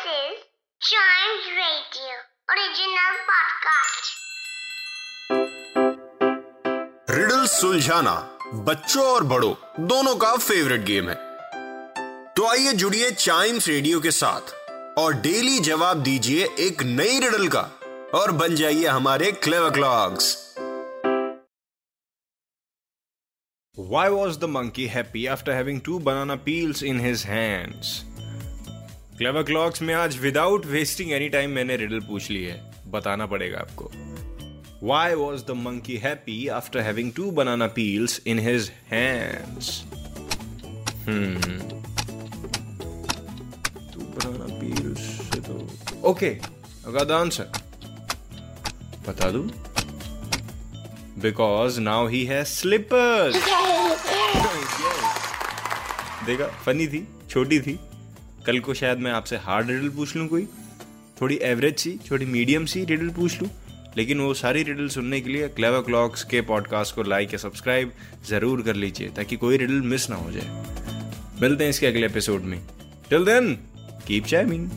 This is Joint riddle सुलझाना बच्चों और बड़ों दोनों का फेवरेट गेम है। तो आइए जुड़िए चाइम्स रेडियो के साथ और डेली जवाब दीजिए एक नई रिडल का और बन जाइए हमारे clever clocks why was the monkey happy after having two banana peels in his hands clever clocks में आज विदाउट वेस्टिंग एनी टाइम मैंने रिडल पूछ ली है। बताना पड़ेगा आपको। Why was the monkey happy after having two banana peels in his hands two banana peels okay अगर द आंसर बता दू? बिकॉज़ नाउ ही है स्लीपर्स देखा फनी थी छोटी थी। कल को शायद मैं आपसे हार्ड रिडल पूछ लूँ कोई। थोड़ी एवरेज सी, थोड़ी मीडियम सी रिडल पूछ लूँ। लेकिन वो सारी रिडल सुनने के लिए क्लेवर क्लॉक्स के पॉडकास्ट को लाइक या सब्सक्राइब ज़रूर कर लीजिए, ताकि कोई रिडल मिस ना हो जाए। मिलते हैं इसके अगले एपिसोड में। Till then keep chiming